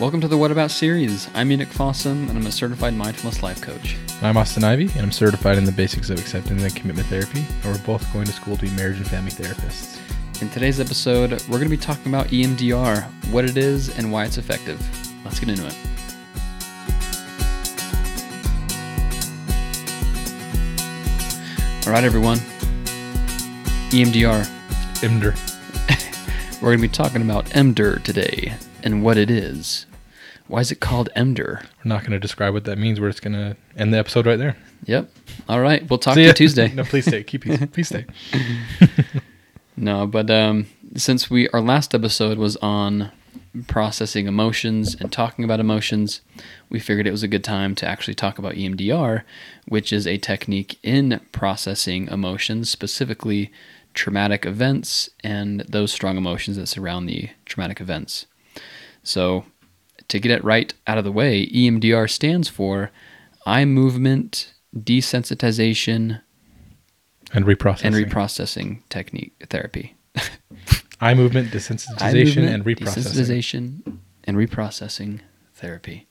Welcome to the What About series. I'm Enoch Fossum, and I'm a certified mindfulness life coach. I'm Austin Ivy, and I'm certified in the basics of acceptance and commitment therapy, and we're both going to school to be marriage and family therapists. In today's episode, we're going to be talking about EMDR, what it is, and why it's effective. Let's get into it. All right, everyone. EMDR. Imder. We're going to be talking about EMDR today and what it is. Why is it called EMDR? We're not going to describe what that means. We're just going to end the episode right there. Yep. All right. We'll talk See to you Tuesday. no, please stay. Keep please, please stay. No, but um, since we our last episode was on processing emotions and talking about emotions, we figured it was a good time to actually talk about EMDR, which is a technique in processing emotions, specifically traumatic events and those strong emotions that surround the traumatic events. So, to get it right out of the way, EMDR stands for eye movement desensitization And reprocessing. and reprocessing technique therapy. Eye movement, Eye desensitization, movement, and reprocessing. desensitization and reprocessing therapy.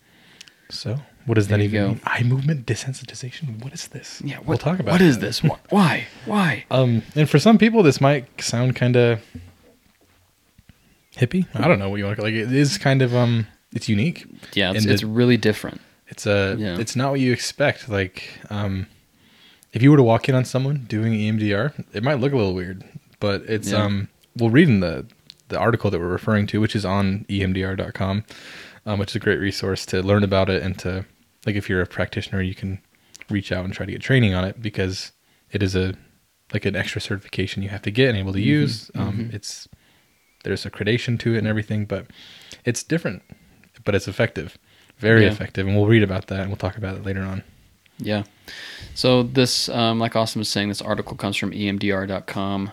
So, what does that There you even go. mean? Eye movement, desensitization. What is this? Yeah, what, we'll talk about what is that. this? Why? Why? Um, and for some people, this might sound kind of hippie. I don't know what you want to like. It is kind of um, it's unique. Yeah, it's, it's the- really different. It's a, Yeah. it's not what you expect. Like, um, if you were to walk in on someone doing EMDR, it might look a little weird, but it's Yeah. um, we'll read in the the article that we're referring to, which is on emdr.com, um, which is a great resource to learn about it and to like if you're a practitioner, you can reach out and try to get training on it because it is a like an extra certification you have to get and able to use. Um, It's there's accreditation to it and everything, but it's different, but it's effective, very Yeah. effective, and we'll read about that and we'll talk about it later on. Yeah. So this, um, like Austin was saying, this article comes from EMDR.com.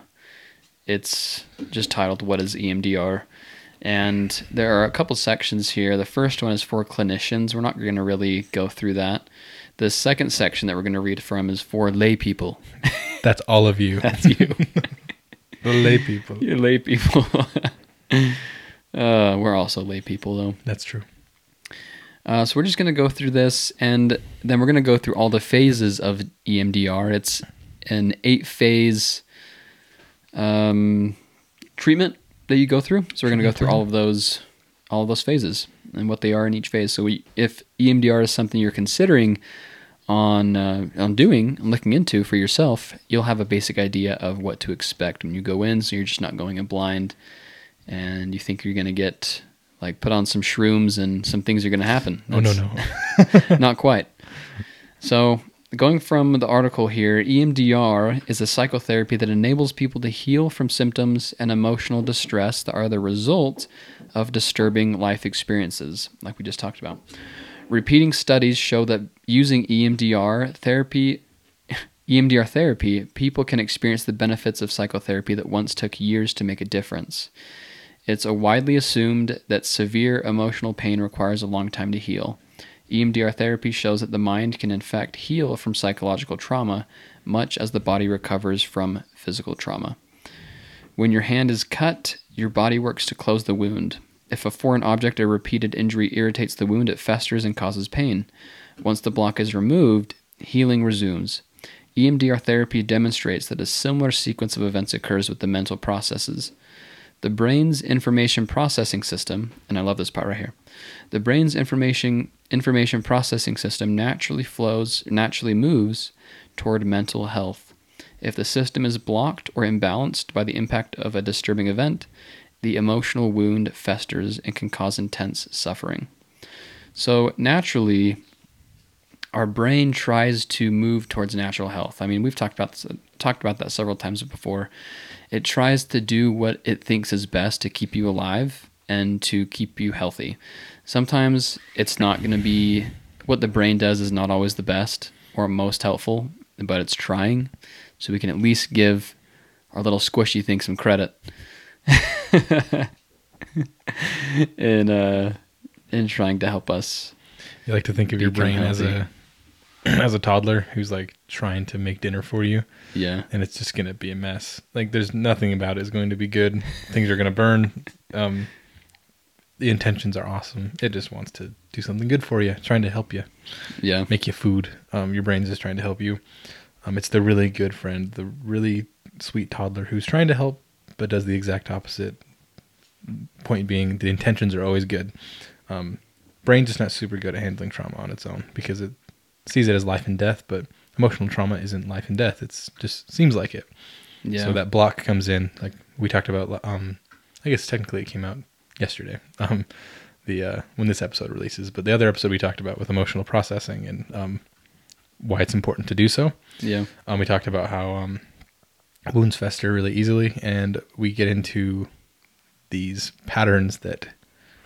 It's just titled "What is EMDR?" And there are a couple sections here. The first one is for clinicians. We're not going to really go through that. The second section that we're going to read from is for lay people. That's all of you, That's you. the lay people. You're lay people. uh, we're also lay people, though. That's true. Uh, so we're just going to go through this, and then we're going to go through all the phases of EMDR. It's an eight-phase um, treatment that you go through. So we're going to go through all of those, all of those phases and what they are in each phase. So we, if EMDR is something you're considering on uh, on doing and looking into for yourself, you'll have a basic idea of what to expect when you go in. So you're just not going in blind, and you think you're going to get like put on some shrooms and some things are going to happen. Oh no no. not quite. So, going from the article here, EMDR is a psychotherapy that enables people to heal from symptoms and emotional distress that are the result of disturbing life experiences, like we just talked about. Repeating studies show that using EMDR therapy EMDR therapy, people can experience the benefits of psychotherapy that once took years to make a difference. It's a widely assumed that severe emotional pain requires a long time to heal. EMDR therapy shows that the mind can in fact heal from psychological trauma much as the body recovers from physical trauma. When your hand is cut, your body works to close the wound. If a foreign object or repeated injury irritates the wound, it festers and causes pain. Once the block is removed, healing resumes. EMDR therapy demonstrates that a similar sequence of events occurs with the mental processes. The brain's information processing system, and I love this part right here. The brain's information information processing system naturally flows, naturally moves toward mental health. If the system is blocked or imbalanced by the impact of a disturbing event, the emotional wound festers and can cause intense suffering. So naturally, our brain tries to move towards natural health. I mean, we've talked about this, talked about that several times before. It tries to do what it thinks is best to keep you alive and to keep you healthy. Sometimes it's not going to be what the brain does is not always the best or most helpful, but it's trying. So we can at least give our little squishy thing some credit. in uh in trying to help us You like to think of your brain as a as a toddler who's like trying to make dinner for you yeah and it's just gonna be a mess. Like there's nothing about it is going to be good. Things are gonna burn. Um, the intentions are awesome. It just wants to do something good for you, trying to help you, Yeah. make you food. Um, your brain's just trying to help you. Um, it's the really good friend, the really sweet toddler who's trying to help but does the exact opposite. Point being, the intentions are always good. Um, brain's just not super good at handling trauma on its own because it sees it as life and death, but emotional trauma isn't life and death. It's just seems like it. Yeah. So that block comes in, like we talked about. Um, I guess technically it came out yesterday. Um, the uh, when this episode releases, but the other episode we talked about with emotional processing and um, why it's important to do so. yeah. Um, we talked about how um, wounds fester really easily, and we get into these patterns that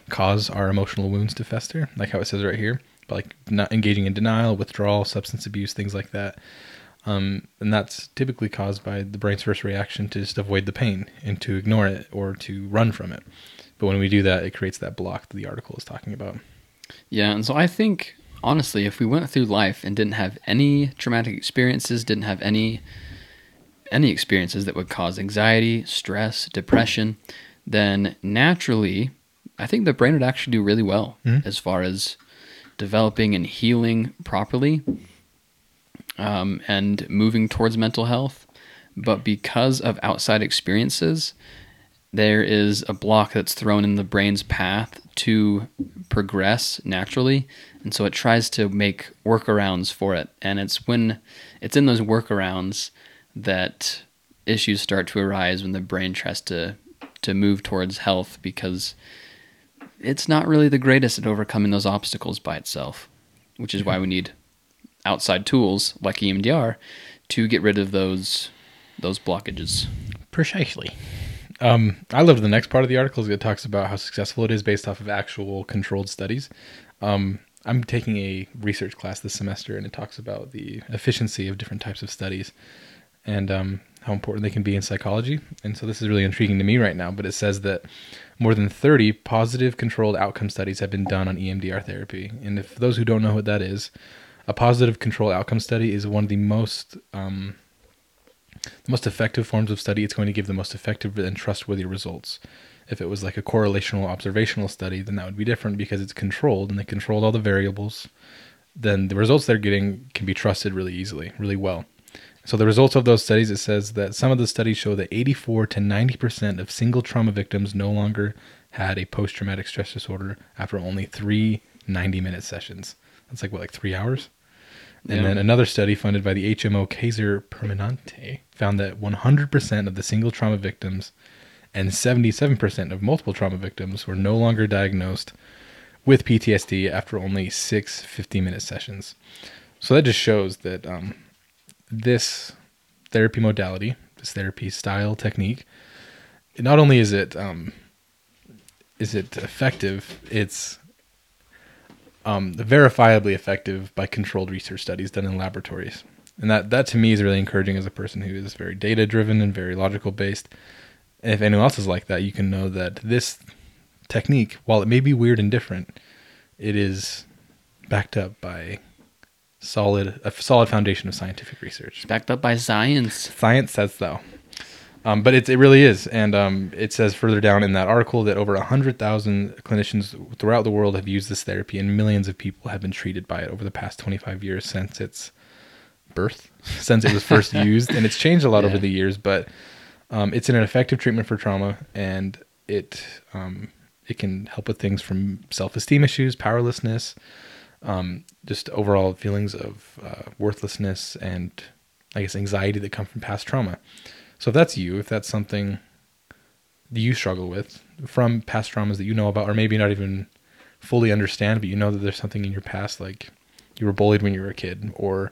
cause our emotional wounds to fester, like how it says right here, like not engaging in denial, withdrawal, substance abuse, things like that. Um, and that's typically caused by the brain's first reaction to just avoid the pain and to ignore it or to run from it. But when we do that, it creates that block that the article is talking about. Yeah, and so I think honestly, if we went through life and didn't have any traumatic experiences, didn't have any any experiences that would cause anxiety, stress, depression, then naturally, I think the brain would actually do really well Mhm. as far as developing and healing properly, um, and moving towards mental health. But because of outside experiences, there is a block that's thrown in the brain's path to progress naturally and so it tries to make workarounds for it and it's when it's in those workarounds that issues start to arise when the brain tries to to move towards health because it's not really the greatest at overcoming those obstacles by itself which is why we need outside tools like EMDR to get rid of those those blockages Precisely. Um, I love the next part of the article. It talks about how successful it is based off of actual controlled studies. Um, I'm taking a research class this semester, and it talks about the efficiency of different types of studies and um, how important they can be in psychology. And so this is really intriguing to me right now. But it says that more than 30 positive controlled outcome studies have been done on EMDR therapy. And if those who don't know what that is, a positive controlled outcome study is one of the most um, the most effective forms of study, it's going to give the most effective and trustworthy results. If it was like a correlational observational study, then that would be different because it's controlled and they controlled all the variables. Then the results they're getting can be trusted really easily, really well. So the results of those studies, it says that some of the studies show that 84 to 90% of single trauma victims no longer had a post-traumatic stress disorder after only three 90-minute sessions. That's like what, like three hours? And Yeah. then another study funded by the HMO Kaiser Permanente found that 100% of the single trauma victims and 77% of multiple trauma victims were no longer diagnosed with PTSD after only six 50 minute sessions. So that just shows that um, this therapy modality, this therapy style technique, not only is it um, is it effective, it's um, verifiably effective by controlled research studies done in laboratories. And that, that to me is really encouraging as a person who is very data driven and very logical based. And if anyone else is like that, you can know that this technique, while it may be weird and different, it is backed up by solid a solid foundation of scientific research. backed up by science Science says so. Um, but it's, it really is. And um, it says further down in that article that over 100,000 clinicians throughout the world have used this therapy, and millions of people have been treated by it over the past 25 years since its birth, since it was first used. And it's changed a lot over the years, but um, it's an effective treatment for trauma, and it, um, it can help with things from self esteem issues, powerlessness, um, just overall feelings of uh, worthlessness, and I guess anxiety that come from past trauma. So if that's you, if that's something that you struggle with from past traumas that you know about, or maybe not even fully understand, but you know that there's something in your past, like you were bullied when you were a kid, or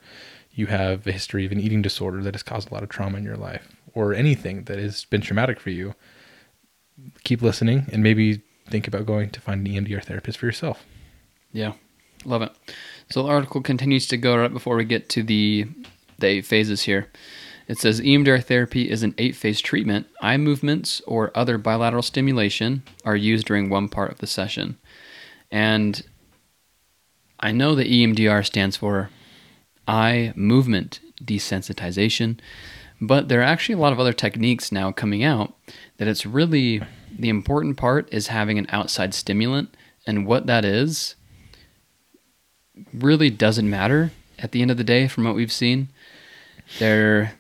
you have a history of an eating disorder that has caused a lot of trauma in your life, or anything that has been traumatic for you, keep listening and maybe think about going to find an EMDR therapist for yourself. Yeah, love it. So the article continues to go right before we get to the the eight phases here. It says EMDR therapy is an eight phase treatment. Eye movements or other bilateral stimulation are used during one part of the session. And I know that EMDR stands for eye movement desensitization, but there are actually a lot of other techniques now coming out that it's really the important part is having an outside stimulant, and what that is really doesn't matter at the end of the day from what we've seen. There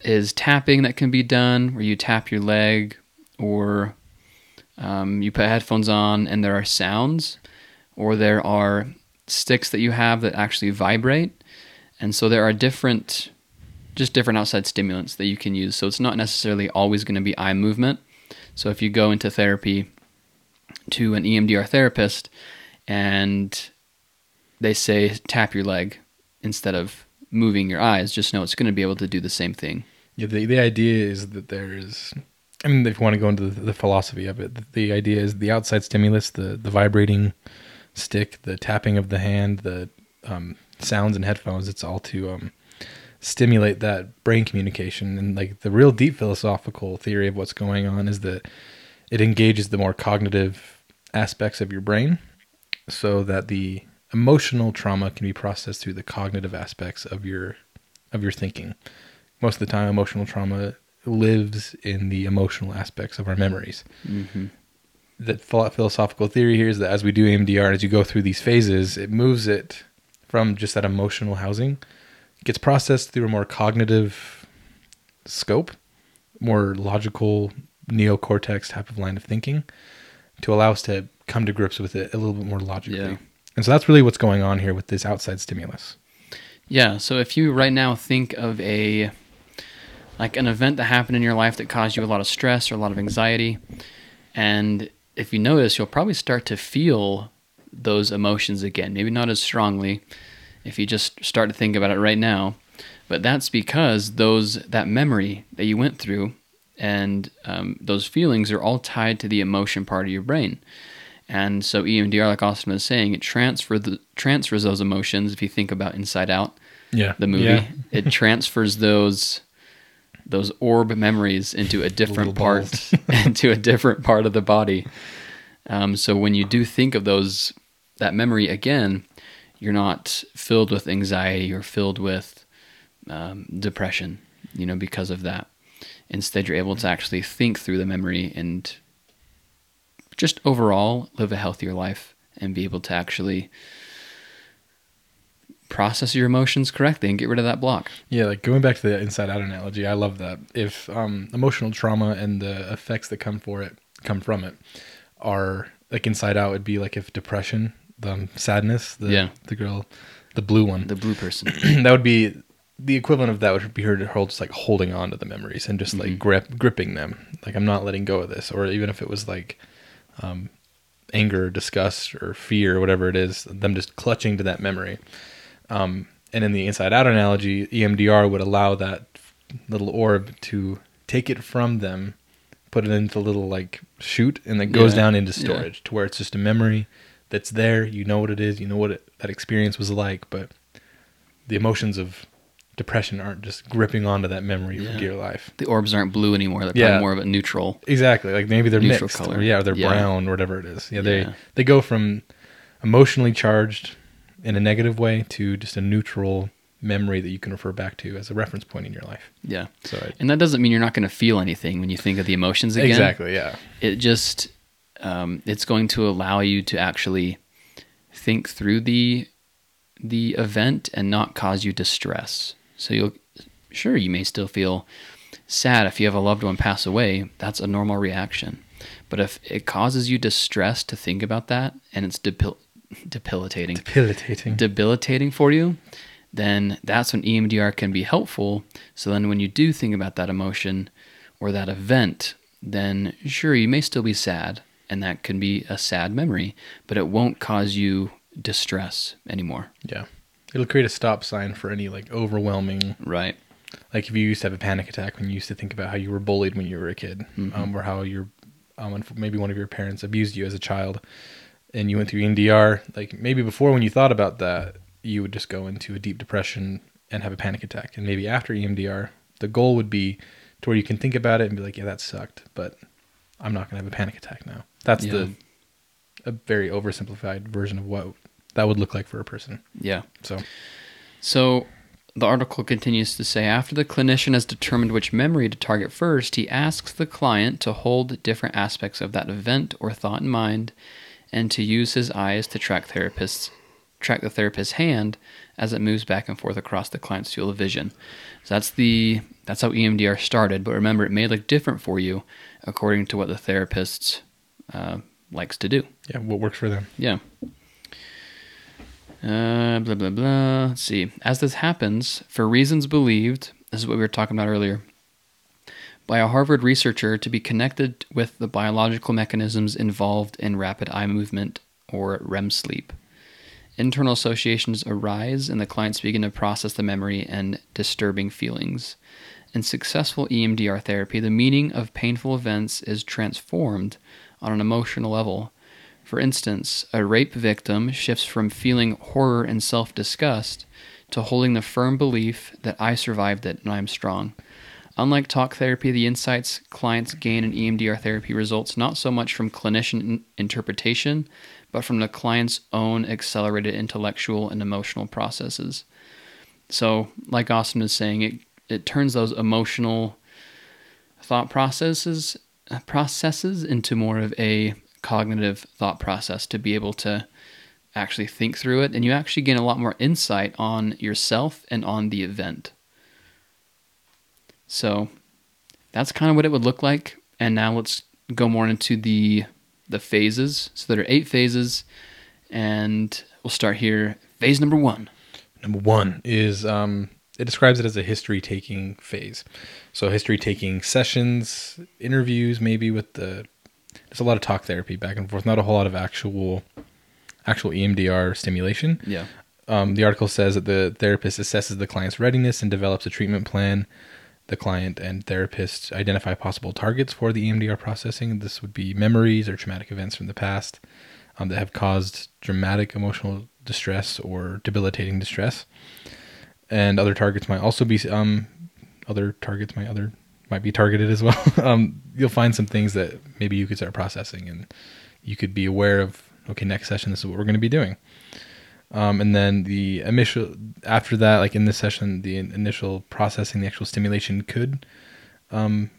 is tapping that can be done where you tap your leg or um, you put headphones on and there are sounds, or there are sticks that you have that actually vibrate. And so there are different, just different outside stimulants that you can use. So it's not necessarily always going to be eye movement. So if you go into therapy to an EMDR therapist and they say tap your leg instead of moving your eyes, just know it's going to be able to do the same thing. Yeah, the the idea is that there's I mean, if you want to go into the, the philosophy of it, the idea is the outside stimulus, the the vibrating stick, the tapping of the hand, the um, sounds and headphones. It's all to um, stimulate that brain communication. And like the real deep philosophical theory of what's going on is that it engages the more cognitive aspects of your brain, so that the emotional trauma can be processed through the cognitive aspects of your of your thinking. Most of the time, emotional trauma lives in the emotional aspects of our memories. Mm-hmm. The philosophical theory here is that as we do EMDR, as you go through these phases, it moves it from just that emotional housing, gets processed through a more cognitive scope, more logical neocortex type of line of thinking, to allow us to come to grips with it a little bit more logically. Yeah. And so that's really what's going on here with this outside stimulus. Yeah. So if you right now think of a like an event that happened in your life that caused you a lot of stress or a lot of anxiety. And if you notice, you'll probably start to feel those emotions again. Maybe not as strongly if you just start to think about it right now. But that's because those that memory that you went through and um, those feelings are all tied to the emotion part of your brain. And so EMDR, like Austin was saying, it transfer the, transfers those emotions. If you think about Inside Out, Yeah. the movie, Yeah. it transfers those those orb memories into a different part into a different part of the body. Um, so when you do think of those that memory again, you're not filled with anxiety or filled with um, depression, you know, because of that. Instead, you're able to actually think through the memory and just overall live a healthier life and be able to actually process your emotions correctly and get rid of that block. Yeah, like going back to the inside out analogy, I love that. If um, emotional trauma and the effects that come for it come from it are like inside out it would be like if depression, the um, sadness, the Yeah. the girl, the blue one, The blue person. that would be the equivalent of that would be her her just like holding on to the memories and just like grip gripping them. Like I'm not letting go of this. Or even if it was like um, anger, disgust, or fear, or whatever it is, them just clutching to that memory. Um, and in the inside out analogy, EMDR would allow that little orb to take it from them, put it into a little like chute, and then goes Yeah, down into yeah. storage to where it's just a memory that's there. You know what it is. You know what it, that experience was like, but the emotions of depression aren't just gripping onto that memory Yeah. for dear life. the orbs aren't blue anymore. They're Yeah. more of a neutral. Exactly. Like maybe they're Neutral mixed, color. or yeah, or they're Yeah. brown or whatever it is. Yeah, they they go from emotionally charged in a negative way to just a neutral memory that you can refer back to as a reference point in your life. Yeah. So I, And that doesn't mean you're not going to feel anything when you think of the emotions again. exactly, yeah, It just um, it's going to allow you to actually think through the the event and not cause you distress. So you'll sure you may still feel sad if you have a loved one pass away. That's a normal reaction. But if it causes you distress to think about that and it's debil- debilitating, debilitating. debilitating for you, then that's when EMDR can be helpful. So then when you do think about that emotion or that event, then sure, you may still be sad, and that can be a sad memory, but it won't cause you distress anymore. yeah, it'll create a stop sign for any like overwhelming. Right. Like if you used to have a panic attack when you used to think about how you were bullied when you were a kid, Mm-hmm. um, or how your um, maybe one of your parents abused you as a child, and you went through EMDR. Like maybe before when you thought about that, you would just go into a deep depression and have a panic attack, and maybe after EMDR, the goal would be to where you can think about it and be like, yeah, that sucked, but I'm not gonna have a panic attack now. That's Yeah. the a very oversimplified version of what that would look like for a person. Yeah. So So the article continues to say after the clinician has determined which memory to target first, he asks the client to hold different aspects of that event or thought in mind and to use his eyes to track therapists track the therapist's hand as it moves back and forth across the client's field of vision. So that's the that's how EMDR started. But remember, it may look different for you according to what the therapist uh, likes to do. Yeah, what works for them. Yeah. Uh, blah blah blah. Let's see. As this happens, for reasons believed, this is what we were talking about earlier, by a Harvard researcher to be connected with the biological mechanisms involved in rapid eye movement or REM sleep. Internal associations arise, and the clients begin to process the memory and disturbing feelings. In successful EMDR therapy, the meaning of painful events is transformed on an emotional level. For instance, a rape victim shifts from feeling horror and self disgust to holding the firm belief that I survived it and I am strong. Unlike talk therapy, the insights clients gain in EMDR therapy results not so much from clinician interpretation, but from the client's own accelerated intellectual and emotional processes. So, like Austin is saying, it, it turns those emotional thought processes processes into more of a cognitive thought process to be able to actually think through it and you actually gain a lot more insight on yourself and on the event. So that's kind of what it would look like. And now let's go more into the the phases. So there are eight phases, and we'll start here. Phase number one. Number one is um, it describes it as a history taking phase. So history taking sessions, interviews, maybe with the. There's a lot of talk therapy back and forth. Not a whole lot of actual, actual EMDR stimulation. Yeah. Um, the article says that the therapist assesses the client's readiness and develops a treatment plan the client and therapist identify possible targets for the EMDR processing. This would be memories or traumatic events from the past um, that have caused dramatic emotional distress or debilitating distress. And other targets might also be um, other targets might other might be targeted as well. um, you'll find some things that maybe you could start processing, and you could be aware of. Okay, next session, this is what we're going to be doing. Um, and then the initial after that, like in this session, the initial processing, the actual stimulation could. Um,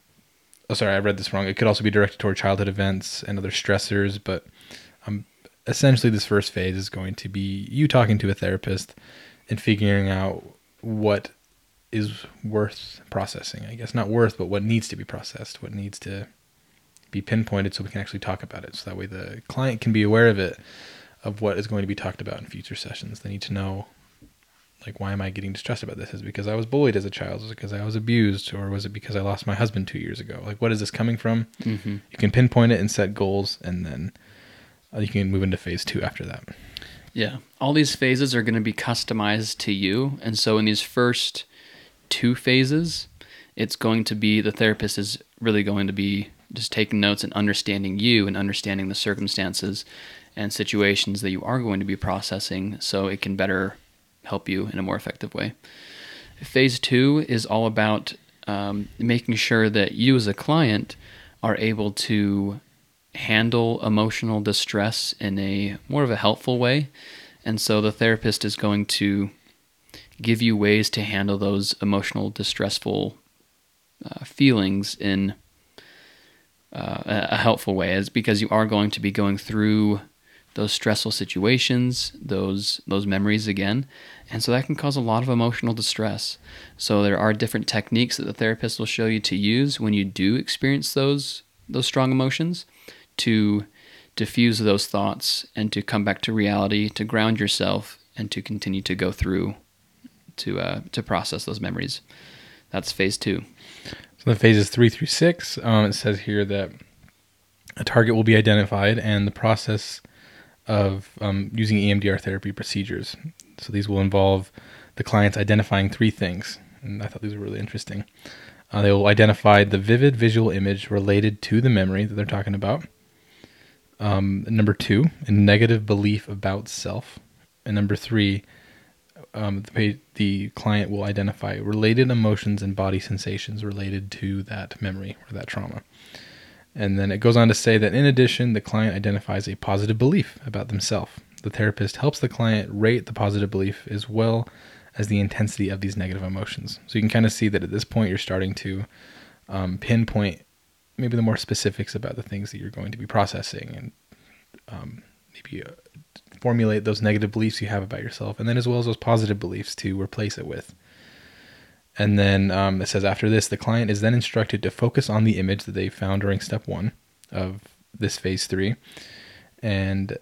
oh, sorry, I read this wrong. It could also be directed toward childhood events and other stressors, but um, essentially, this first phase is going to be you talking to a therapist and figuring out what is worth processing. I guess not worth, but what needs to be processed, what needs to be pinpointed, so we can actually talk about it. So that way, the client can be aware of it of what is going to be talked about in future sessions. They need to know, like, why am I getting distressed about this? Is it because I was bullied as a child? It because I was abused? Or was it because I lost my husband two years ago? Like, what is this coming from? Mm-hmm. You can pinpoint it and set goals, and then uh, you can move into phase two after that. Yeah. All these phases are going to be customized to you. And so in these first two phases, it's going to be the therapist is really going to be just taking notes and understanding you and understanding the circumstances and situations that you are going to be processing so it can better help you in a more effective way. Phase two is all about um, making sure that you as a client are able to handle emotional distress in a more of a helpful way. And so the therapist is going to give you ways to handle those emotional distressful uh, feelings in uh, a helpful way, is because you are going to be going through those stressful situations, those those memories again. And so that can cause a lot of emotional distress. So there are different techniques that the therapist will show you to use when you do experience those those strong emotions to diffuse those thoughts and to come back to reality, to ground yourself and to continue to go through to uh, to process those memories. That's phase 2. So the phases 3 through 6, um, it says here that a target will be identified and the process of um, using EMDR therapy procedures. So these will involve the clients identifying three things, and I thought these were really interesting. Uh, they will identify the vivid visual image related to the memory that they're talking about. Um, number two, a negative belief about self. And number three, um, the, the client will identify related emotions and body sensations related to that memory or that trauma. And then it goes on to say that in addition, the client identifies a positive belief about themselves. The therapist helps the client rate the positive belief as well as the intensity of these negative emotions. So you can kind of see that at this point you're starting to um, pinpoint maybe the more specifics about the things that you're going to be processing and um, maybe uh, formulate those negative beliefs you have about yourself, and then as well as those positive beliefs to replace it with. And then um, it says after this, the client is then instructed to focus on the image that they found during step one of this phase three, and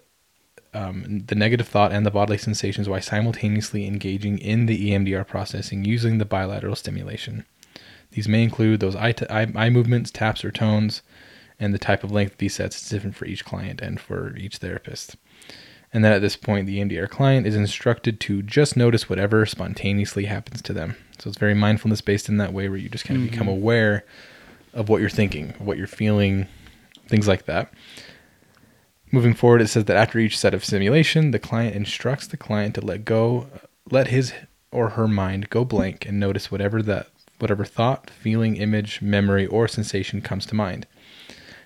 um, the negative thought and the bodily sensations while simultaneously engaging in the EMDR processing using the bilateral stimulation. These may include those eye, t- eye, eye movements, taps, or tones, and the type of length of these sets is different for each client and for each therapist. And then at this point, the EMDR client is instructed to just notice whatever spontaneously happens to them. So it's very mindfulness based in that way, where you just kind of mm-hmm. become aware of what you're thinking, what you're feeling, things like that. Moving forward, it says that after each set of simulation, the client instructs the client to let go, let his or her mind go blank and notice whatever that whatever thought, feeling, image, memory, or sensation comes to mind.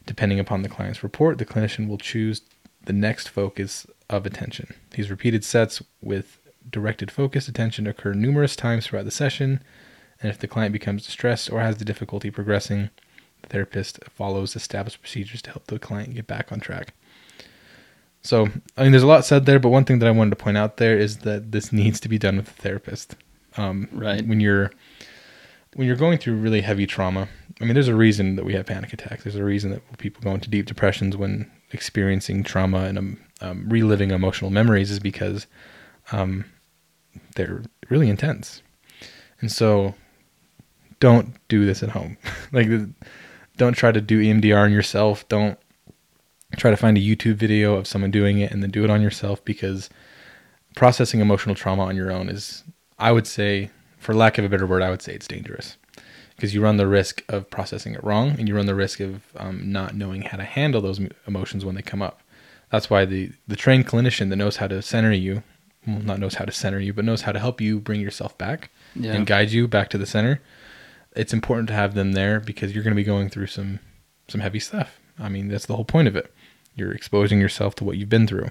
Depending upon the client's report, the clinician will choose the next focus of attention. These repeated sets with directed focused attention occur numerous times throughout the session, and if the client becomes distressed or has the difficulty progressing, the therapist follows established procedures to help the client get back on track. So, I mean, there's a lot said there, but one thing that I wanted to point out there is that this needs to be done with a therapist. Um, right. When you're when you're going through really heavy trauma, I mean, there's a reason that we have panic attacks. There's a reason that people go into deep depressions when experiencing trauma and um, um, reliving emotional memories is because um, they're really intense. And so, don't do this at home. like, don't try to do EMDR on yourself. Don't try to find a YouTube video of someone doing it and then do it on yourself because processing emotional trauma on your own is, I would say, for lack of a better word, I would say it's dangerous because you run the risk of processing it wrong and you run the risk of um, not knowing how to handle those emotions when they come up. That's why the, the trained clinician that knows how to center you, well, not knows how to center you, but knows how to help you bring yourself back yeah. and guide you back to the center. It's important to have them there because you're going to be going through some some heavy stuff. I mean, that's the whole point of it. You're exposing yourself to what you've been through.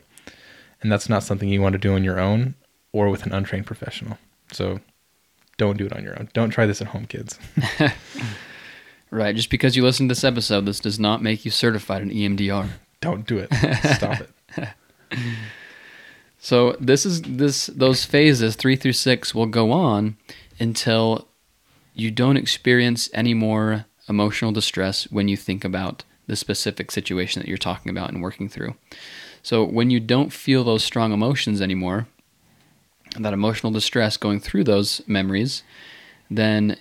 And that's not something you want to do on your own or with an untrained professional. So don't do it on your own. Don't try this at home, kids. right. Just because you listen to this episode, this does not make you certified in EMDR. Don't do it. Stop it. So this is this those phases three through six will go on until you don't experience any more emotional distress when you think about the specific situation that you're talking about and working through. So when you don't feel those strong emotions anymore, that emotional distress going through those memories, then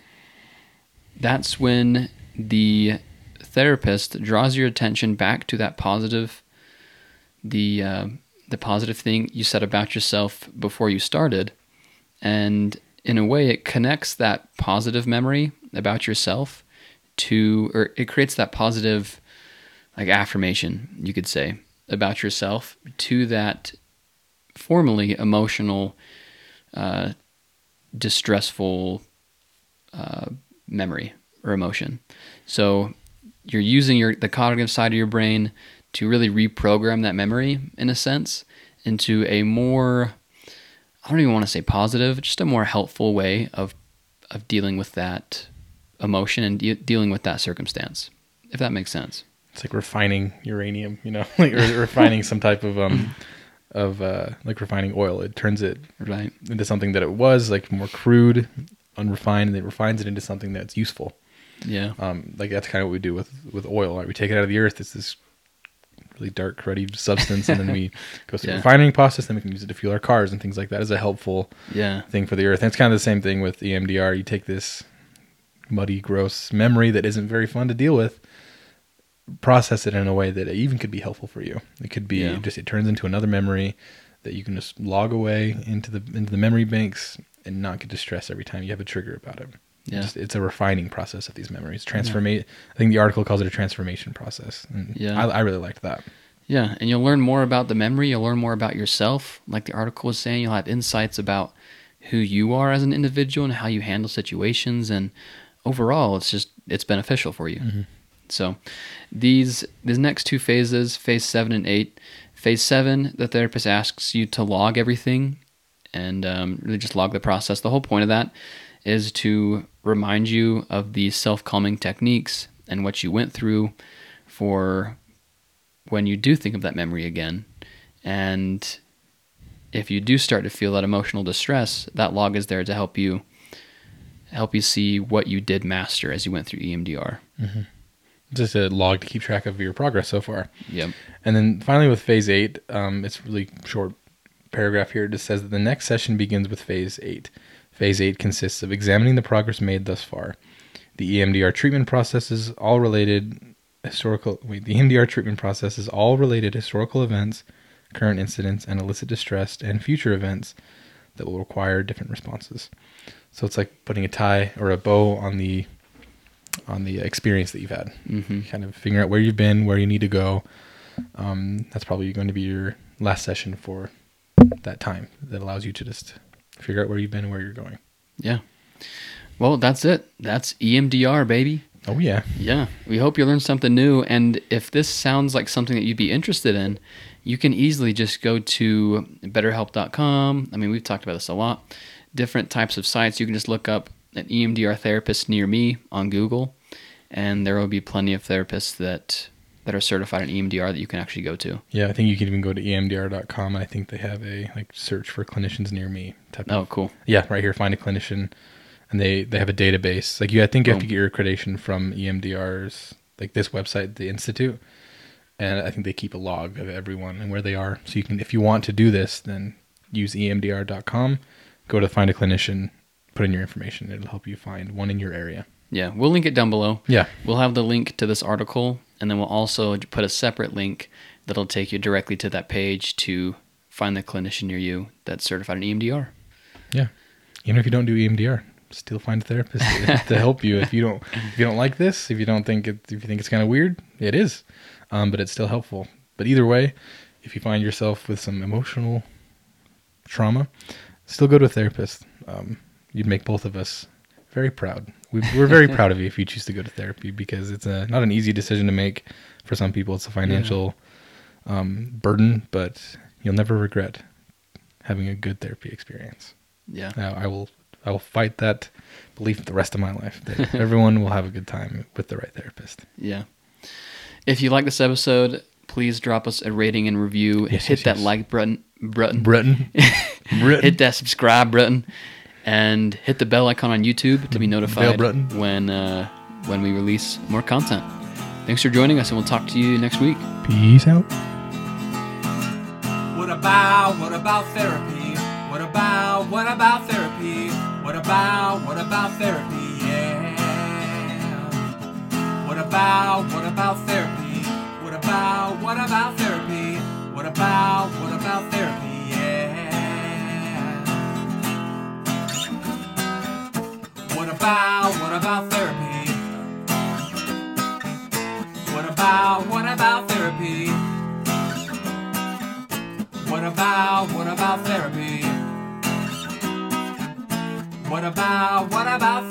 that's when the therapist draws your attention back to that positive, the uh, the positive thing you said about yourself before you started, and in a way, it connects that positive memory about yourself to, or it creates that positive like affirmation, you could say, about yourself to that formerly emotional, uh, distressful uh, memory or emotion. So you're using your the cognitive side of your brain to really reprogram that memory in a sense into a more I don't even want to say positive, just a more helpful way of of dealing with that emotion and de- dealing with that circumstance. If that makes sense it's like refining uranium, you know, like refining some type of um of uh like refining oil. It turns it right into something that it was like more crude, unrefined, and it refines it into something that's useful. Yeah. Um, like that's kind of what we do with with oil. Right? We take it out of the earth. It's this really dark, cruddy substance, and then we go through yeah. the refining process. Then we can use it to fuel our cars and things like that. Is a helpful yeah thing for the earth. And it's kind of the same thing with EMDR. You take this muddy, gross memory that isn't very fun to deal with, process it in a way that it even could be helpful for you. It could be yeah. just it turns into another memory that you can just log away into the into the memory banks and not get distressed every time you have a trigger about it. Yeah. Just, it's a refining process of these memories. Transformate. Yeah. I think the article calls it a transformation process. And yeah. I, I really liked that. Yeah, and you'll learn more about the memory. You'll learn more about yourself. Like the article was saying, you'll have insights about who you are as an individual and how you handle situations. And overall, it's just it's beneficial for you. Mm-hmm. So these these next two phases, phase seven and eight. Phase seven, the therapist asks you to log everything and um, really just log the process. The whole point of that is to remind you of the self calming techniques and what you went through for when you do think of that memory again. And if you do start to feel that emotional distress, that log is there to help you help you see what you did master as you went through EMDR. Just a log to keep track of your progress so far. Yep. And then finally with phase eight, um, it's really short paragraph here. It just says that the next session begins with phase eight. Phase eight consists of examining the progress made thus far. The EMDR treatment process is all related historical wait, the EMDR treatment process is all related historical events, current incidents, and illicit distress and future events that will require different responses. So it's like putting a tie or a bow on the on the experience that you've had. hmm Kind of figuring out where you've been, where you need to go. Um, that's probably going to be your last session for that time. That allows you to just figure out where you've been and where you're going. Yeah. Well, that's it. That's EMDR, baby. Oh yeah, Yeah, we hope you learned something new. And if this sounds like something that you'd be interested in, you can easily just go to betterhelp.com. I mean, we've talked about this a lot. Different types of sites. You can just look up an EMDR therapist near me on Google, and there will be plenty of therapists that that are certified in EMDR that you can actually go to. yeah. I think you can even go to emdr.com and I think they have a like search for clinicians near me type. Oh, of, cool. yeah, right here, find a clinician, and they they have a database. Like you, I think you have to get your accreditation from EMDR's like this website, the institute, and I think they keep a log of everyone and where they are. So you can, if you want to do this, then use emdr.com, go to find a clinician, put in your information. It'll help you find one in your area. Yeah, we'll link it down below. Yeah, We'll have the link to this article, and then we'll also put a separate link that'll take you directly to that page to find the clinician near you that's certified in EMDR. yeah. Even if you don't do EMDR, still find a therapist to, to help you. If you don't, if you don't like this, if you don't think it, if you think it's kind of weird, it is, um, but it's still helpful. But either way, if you find yourself with some emotional trauma, still go to a therapist. Um, you'd make both of us very proud. We, we're very proud of you if you choose to go to therapy because it's a not an easy decision to make. For some people, it's a financial um, burden, but you'll never regret having a good therapy experience. Yeah. Now, I will I will fight that belief the rest of my life that everyone will have a good time with the right therapist. Yeah. If you like this episode, please drop us a rating and review. Yes, Hit yes, that yes. like button, button. Breton, hit that subscribe button, and hit the bell icon on YouTube to be notified when uh, when we release more content. Thanks for joining us, and we'll talk to you next week. peace out. What about, what about therapy? What about, what about therapy? What about, what about therapy? Yeah. What about, what about therapy? What about, what about therapy? What about, what about therapy? About, what about therapy? What about, what about therapy? What about, what about therapy? What about, what about